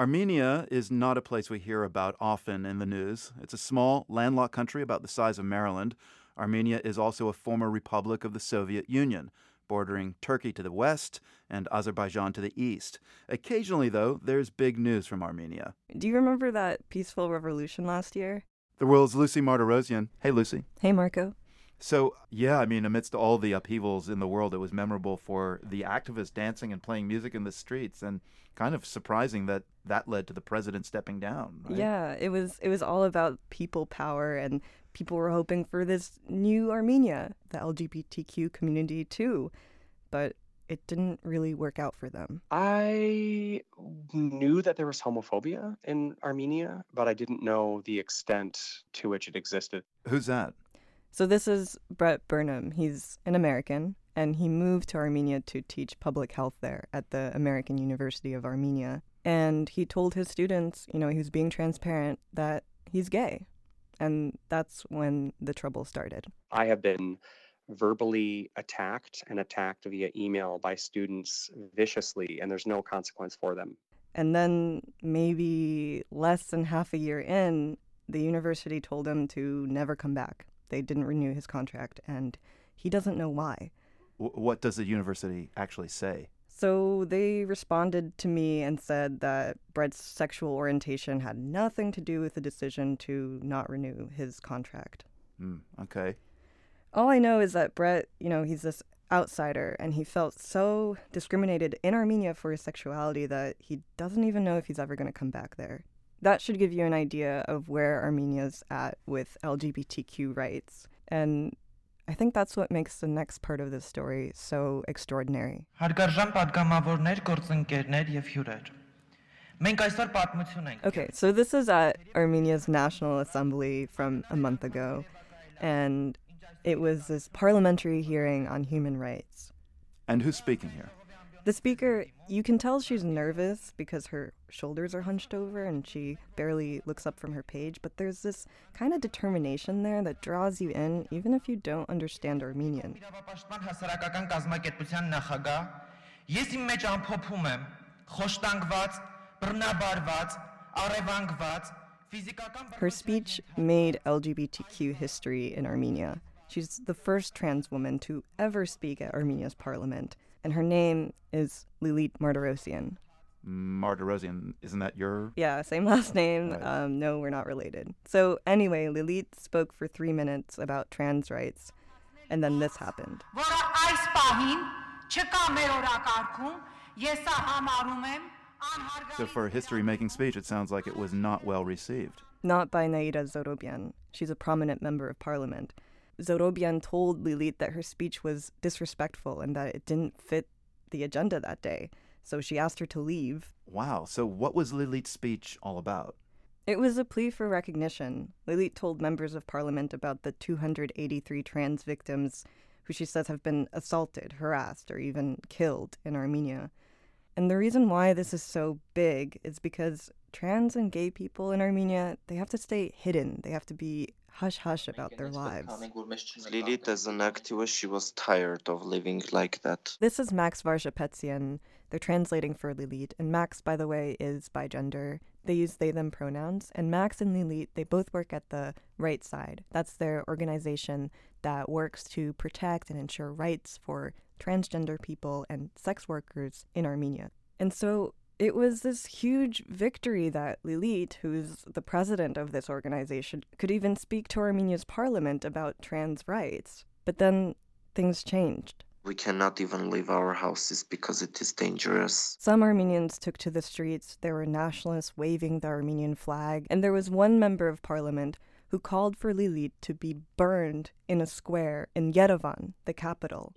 Armenia is not a place we hear about often in the news. It's a small, landlocked country about the size of Maryland. Armenia is also a former republic of the Soviet Union, bordering Turkey to the west and Azerbaijan to the east. Occasionally, though, there's big news from Armenia. Do you remember that peaceful revolution last year? The world's Lucy Martirosyan. Hey, Lucy. Hey, Marco. So, yeah, I mean, amidst all the upheavals in the world, it was memorable for the activists dancing and playing music in the streets, and kind of surprising that that led to the president stepping down. Right? Yeah, it was it was all about people power, and people were hoping for this new Armenia, the LGBTQ community too, but it didn't really work out for them. I knew that there was homophobia in Armenia, but I didn't know the extent to which it existed. Who's that? So this is Brett Burnham. He's an American, and he moved to Armenia to teach public health there at the American University of Armenia. And he told his students, you know, he was being transparent that he's gay. And that's when the trouble started. I have been verbally attacked and attacked via email by students viciously, and there's no consequence for them. And then, maybe less than half a year in, the university told him to never come back. They didn't renew his contract, and he doesn't know why. W- what does the university actually say? So they responded to me and said that Brett's sexual orientation had nothing to do with the decision to not renew his contract. Mm, okay. All I know is that Brett, you know, he's this outsider and he felt so discriminated in Armenia for his sexuality that he doesn't even know if he's ever going to come back there that should give you an idea of where Armenia's at with LGBTQ rights. And I think that's what makes the next part of this story so extraordinary. Okay, so this is at Armenia's National Assembly from a month ago, and it was this parliamentary hearing on human rights. And who's speaking here? The speaker, you can tell she's nervous because her shoulders are hunched over and she barely looks up from her page, but there's this kind of determination there that draws you in even if you don't understand Armenian. Her speech made LGBTQ history in Armenia. She's the first trans woman to ever speak at Armenia's parliament and her name is Lilit Martirosyan. Martirosyan, isn't that your? Yeah, same last name. Right. Um, no, we're not related. So anyway, Lilit spoke for three minutes about trans rights, and then this happened. So for a history-making speech, it sounds like it was not well received. Not by Naira Zohrabyan. She's a prominent member of parliament. Zohrabyan told Lilit that her speech was disrespectful and that it didn't fit the agenda that day. So she asked her to leave. Wow. So what was Lilit's speech all about? It was a plea for recognition. Lilith told members of parliament about the 283 trans victims who she says have been assaulted, harassed, or even killed in Armenia. And the reason why this is so big is because trans and gay people in Armenia, they have to stay hidden. They have to be hush hush about their lives. Lilit, as an activist, she was tired of living like that. This is Max Varshapetzian. They're translating for Lilit, and Max, by the way, is bigender. They use they them pronouns, and Max and Lilit, they both work at the Right Side. That's their organization that works to protect and ensure rights for transgender people and sex workers in Armenia. And so it was this huge victory that Lilit, who's the president of this organization, could even speak to Armenia's parliament about trans rights. But then things changed. We cannot even leave our houses because it is dangerous. Some Armenians took to the streets. There were nationalists waving the Armenian flag. And there was one member of parliament who called for Lilit to be burned in a square in Yerevan, the capital.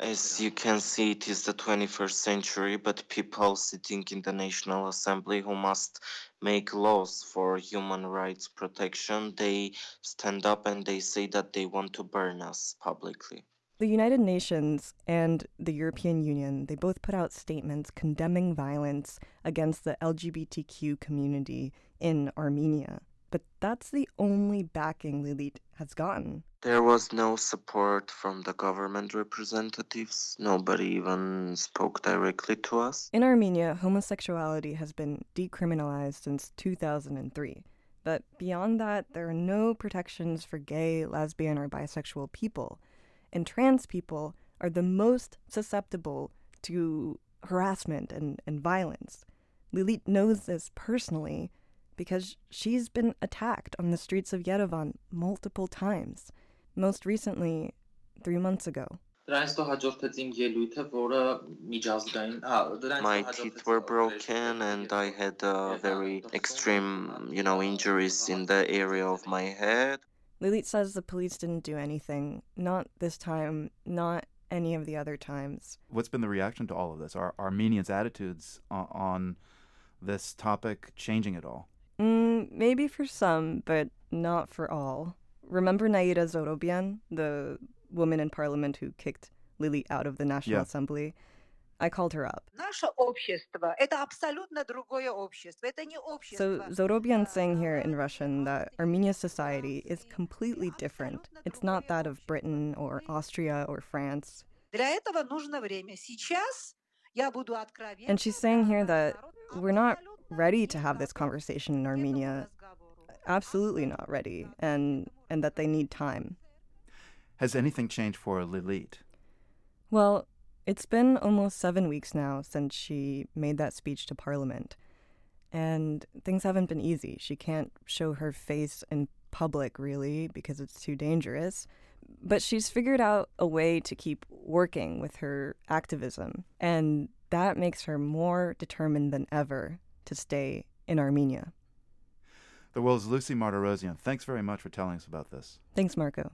As you can see, it is the 21st century, but people sitting in the National Assembly who must make laws for human rights protection, they stand up and they say that they want to burn us publicly. The United Nations and the European Union, they both put out statements condemning violence against the LGBTQ community in Armenia. But that's the only backing Lilit has gotten. There was no support from the government representatives. Nobody even spoke directly to us. In Armenia, homosexuality has been decriminalized since 2003. But beyond that, there are no protections for gay, lesbian, or bisexual people. And trans people are the most susceptible to harassment and, and violence. Lilit knows this personally because she's been attacked on the streets of Yerevan multiple times, most recently three months ago. My teeth were broken and I had uh, very extreme, you know, injuries in the area of my head. Lilit says the police didn't do anything. Not this time, not any of the other times. What's been the reaction to all of this? Are Armenians' attitudes on, on this topic changing at all? Mm, maybe for some, but not for all. Remember Naira Zohrabyan, the woman in parliament who kicked Lily out of the National yeah. Assembly? I called her up. So Zorobian saying here in Russian that Armenia's society is completely different. It's not that of Britain or Austria or France. And she's saying here that we're not ready to have this conversation in Armenia. Absolutely not ready, and, and that they need time. Has anything changed for Lilit? Well, it's been almost seven weeks now since she made that speech to Parliament. And things haven't been easy. She can't show her face in public, really, because it's too dangerous. But she's figured out a way to keep working with her activism. And that makes her more determined than ever to stay in Armenia. The world's Lucy Martirosyan. Thanks very much for telling us about this. Thanks, Marco.